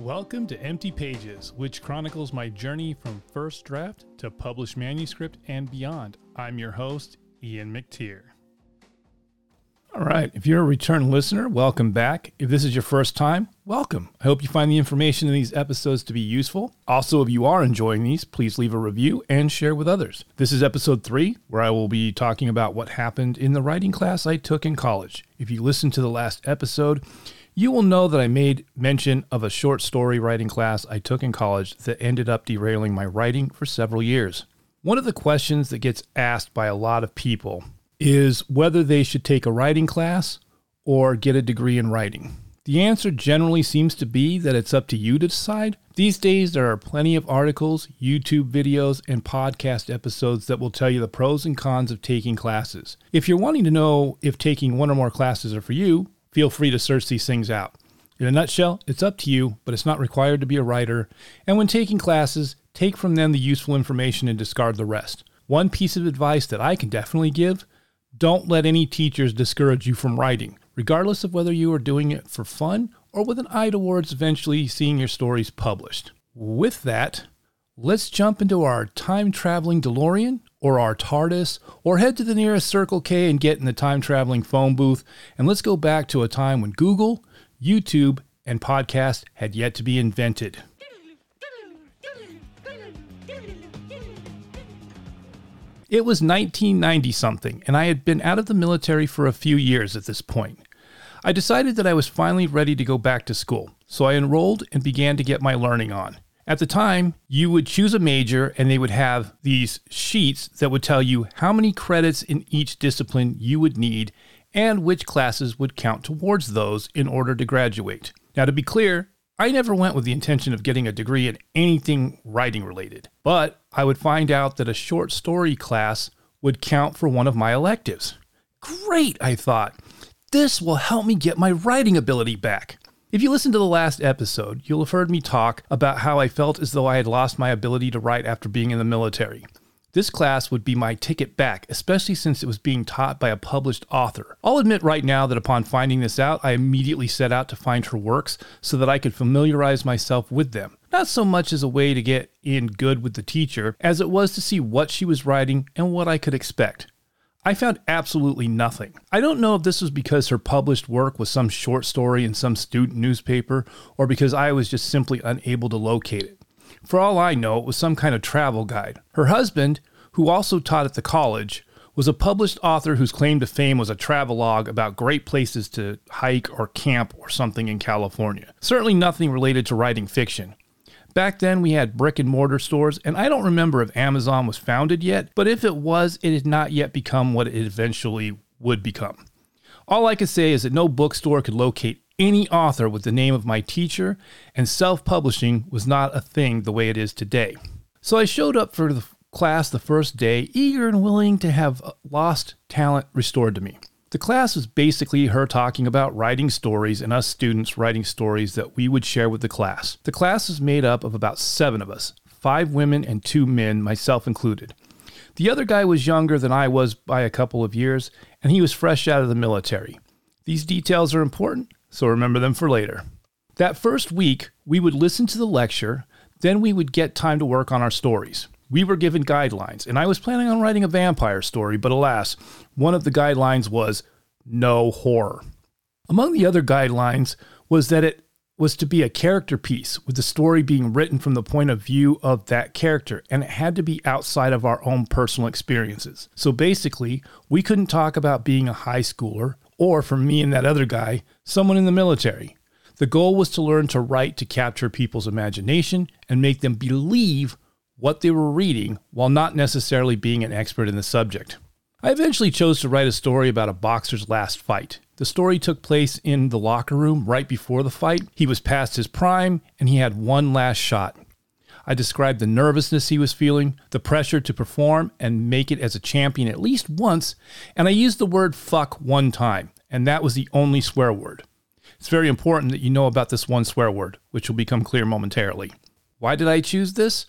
Welcome to Empty Pages, which chronicles my journey from first draft to published manuscript and beyond. I'm your host, Ian McTeer. All right, if you're a return listener, welcome back. If this is your first time, welcome. I hope you find the information in these episodes to be useful. Also, if you are enjoying these, please leave a review and share with others. This is episode three, where I will be talking about what happened in the writing class I took in college. If you listened to the last episode, you will know that I made mention of a short story writing class I took in college that ended up derailing my writing for several years. One of the questions that gets asked by a lot of people is whether they should take a writing class or get a degree in writing. The answer generally seems to be that it's up to you to decide. These days, there are plenty of articles, YouTube videos, and podcast episodes that will tell you the pros and cons of taking classes. If you're wanting to know if taking one or more classes are for you, feel free to search these things out. In a nutshell, it's up to you, but it's not required to be a writer. And when taking classes, take from them the useful information and discard the rest. One piece of advice that I can definitely give don't let any teachers discourage you from writing, regardless of whether you are doing it for fun or with an eye towards eventually seeing your stories published. With that, let's jump into our time traveling DeLorean or our TARDIS, or head to the nearest Circle K and get in the time traveling phone booth, and let's go back to a time when Google, YouTube, and podcast had yet to be invented. It was 1990 something, and I had been out of the military for a few years at this point. I decided that I was finally ready to go back to school, so I enrolled and began to get my learning on. At the time, you would choose a major and they would have these sheets that would tell you how many credits in each discipline you would need and which classes would count towards those in order to graduate. Now, to be clear, I never went with the intention of getting a degree in anything writing related, but I would find out that a short story class would count for one of my electives. Great, I thought. This will help me get my writing ability back. If you listened to the last episode, you'll have heard me talk about how I felt as though I had lost my ability to write after being in the military. This class would be my ticket back, especially since it was being taught by a published author. I'll admit right now that upon finding this out, I immediately set out to find her works so that I could familiarize myself with them. Not so much as a way to get in good with the teacher, as it was to see what she was writing and what I could expect. I found absolutely nothing. I don't know if this was because her published work was some short story in some student newspaper or because I was just simply unable to locate it. For all I know, it was some kind of travel guide. Her husband, who also taught at the college, was a published author whose claim to fame was a travelogue about great places to hike or camp or something in California. Certainly nothing related to writing fiction. Back then, we had brick and mortar stores, and I don't remember if Amazon was founded yet, but if it was, it had not yet become what it eventually would become. All I could say is that no bookstore could locate any author with the name of my teacher, and self publishing was not a thing the way it is today. So I showed up for the class the first day, eager and willing to have lost talent restored to me. The class was basically her talking about writing stories and us students writing stories that we would share with the class. The class was made up of about seven of us five women and two men, myself included. The other guy was younger than I was by a couple of years, and he was fresh out of the military. These details are important, so remember them for later. That first week, we would listen to the lecture, then we would get time to work on our stories. We were given guidelines, and I was planning on writing a vampire story, but alas, one of the guidelines was no horror. Among the other guidelines was that it was to be a character piece, with the story being written from the point of view of that character, and it had to be outside of our own personal experiences. So basically, we couldn't talk about being a high schooler, or for me and that other guy, someone in the military. The goal was to learn to write to capture people's imagination and make them believe what they were reading while not necessarily being an expert in the subject. I eventually chose to write a story about a boxer's last fight. The story took place in the locker room right before the fight. He was past his prime and he had one last shot. I described the nervousness he was feeling, the pressure to perform and make it as a champion at least once, and I used the word fuck one time, and that was the only swear word. It's very important that you know about this one swear word, which will become clear momentarily. Why did I choose this?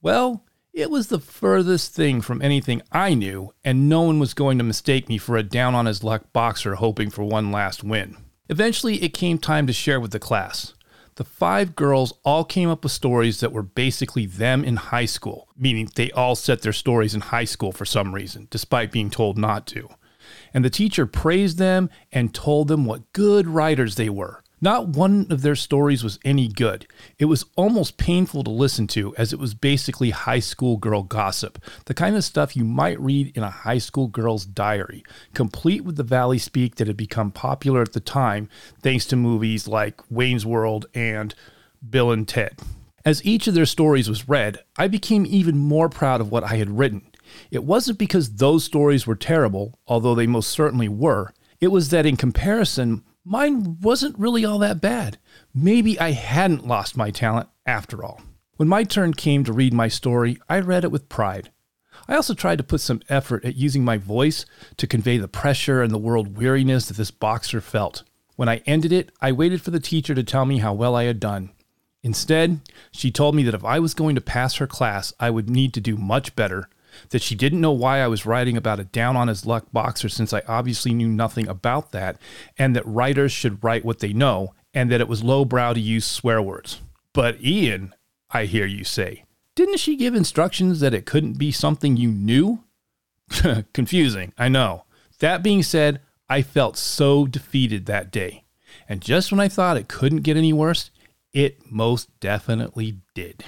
Well, it was the furthest thing from anything I knew, and no one was going to mistake me for a down on his luck boxer hoping for one last win. Eventually, it came time to share with the class. The five girls all came up with stories that were basically them in high school, meaning they all set their stories in high school for some reason, despite being told not to. And the teacher praised them and told them what good writers they were. Not one of their stories was any good. It was almost painful to listen to, as it was basically high school girl gossip, the kind of stuff you might read in a high school girl's diary, complete with the valley speak that had become popular at the time thanks to movies like Wayne's World and Bill and Ted. As each of their stories was read, I became even more proud of what I had written. It wasn't because those stories were terrible, although they most certainly were. It was that in comparison, mine wasn't really all that bad. Maybe I hadn't lost my talent after all. When my turn came to read my story, I read it with pride. I also tried to put some effort at using my voice to convey the pressure and the world weariness that this boxer felt. When I ended it, I waited for the teacher to tell me how well I had done. Instead, she told me that if I was going to pass her class, I would need to do much better that she didn't know why I was writing about a down on his luck boxer since I obviously knew nothing about that, and that writers should write what they know, and that it was lowbrow to use swear words. But Ian, I hear you say, didn't she give instructions that it couldn't be something you knew? Confusing, I know. That being said, I felt so defeated that day. And just when I thought it couldn't get any worse, it most definitely did.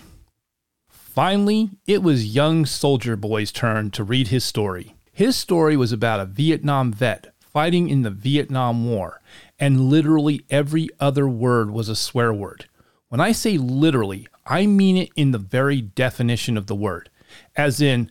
Finally, it was young soldier boy's turn to read his story. His story was about a Vietnam vet fighting in the Vietnam War, and literally every other word was a swear word. When I say literally, I mean it in the very definition of the word, as in,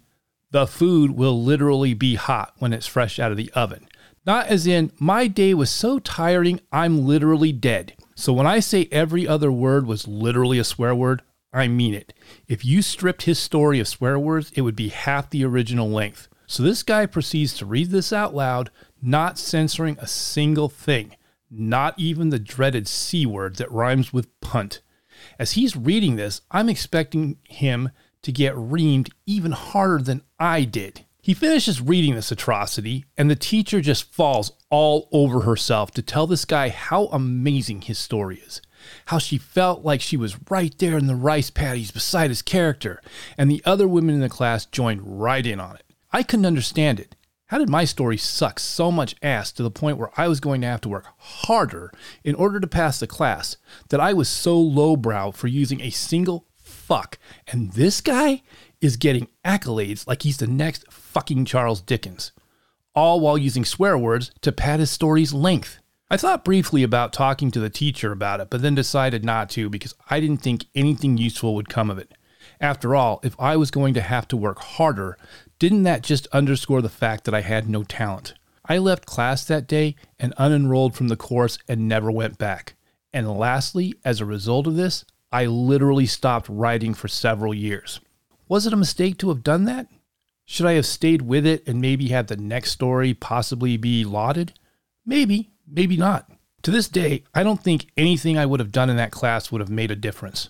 the food will literally be hot when it's fresh out of the oven. Not as in, my day was so tiring, I'm literally dead. So when I say every other word was literally a swear word, I mean it. If you stripped his story of swear words, it would be half the original length. So this guy proceeds to read this out loud, not censoring a single thing, not even the dreaded C word that rhymes with punt. As he's reading this, I'm expecting him to get reamed even harder than I did. He finishes reading this atrocity, and the teacher just falls all over herself to tell this guy how amazing his story is how she felt like she was right there in the rice paddies beside his character, and the other women in the class joined right in on it. I couldn't understand it. How did my story suck so much ass to the point where I was going to have to work harder in order to pass the class that I was so lowbrow for using a single fuck? And this guy is getting accolades like he's the next fucking Charles Dickens, all while using swear words to pad his story's length. I thought briefly about talking to the teacher about it, but then decided not to because I didn't think anything useful would come of it. After all, if I was going to have to work harder, didn't that just underscore the fact that I had no talent? I left class that day and unenrolled from the course and never went back. And lastly, as a result of this, I literally stopped writing for several years. Was it a mistake to have done that? Should I have stayed with it and maybe had the next story possibly be lauded? Maybe, maybe not. To this day, I don't think anything I would have done in that class would have made a difference.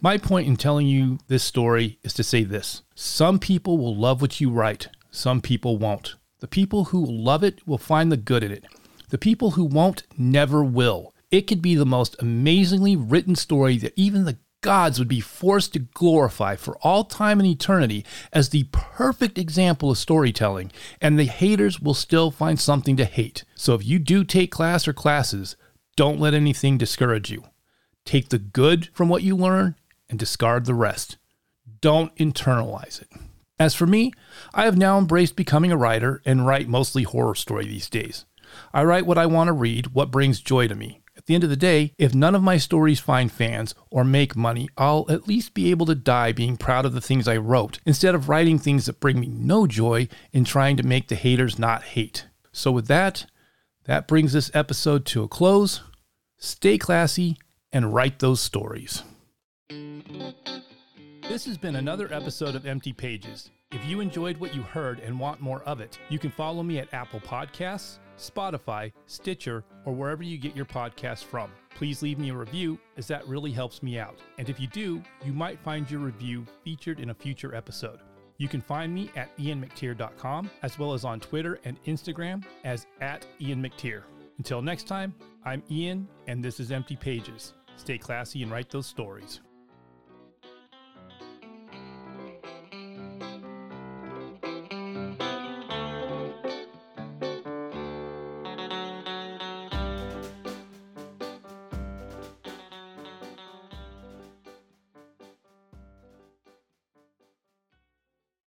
My point in telling you this story is to say this some people will love what you write, some people won't. The people who love it will find the good in it. The people who won't never will. It could be the most amazingly written story that even the gods would be forced to glorify for all time and eternity as the perfect example of storytelling, and the haters will still find something to hate. So if you do take class or classes, don't let anything discourage you. Take the good from what you learn and discard the rest. Don't internalize it. As for me, I have now embraced becoming a writer and write mostly horror story these days. I write what I want to read, what brings joy to me the end of the day, if none of my stories find fans or make money, I'll at least be able to die being proud of the things I wrote, instead of writing things that bring me no joy in trying to make the haters not hate. So, with that, that brings this episode to a close. Stay classy and write those stories. This has been another episode of Empty Pages. If you enjoyed what you heard and want more of it, you can follow me at Apple Podcasts Spotify, Stitcher, or wherever you get your podcasts from. Please leave me a review, as that really helps me out. And if you do, you might find your review featured in a future episode. You can find me at ianmctier.com, as well as on Twitter and Instagram as at ianmctier. Until next time, I'm Ian, and this is Empty Pages. Stay classy and write those stories.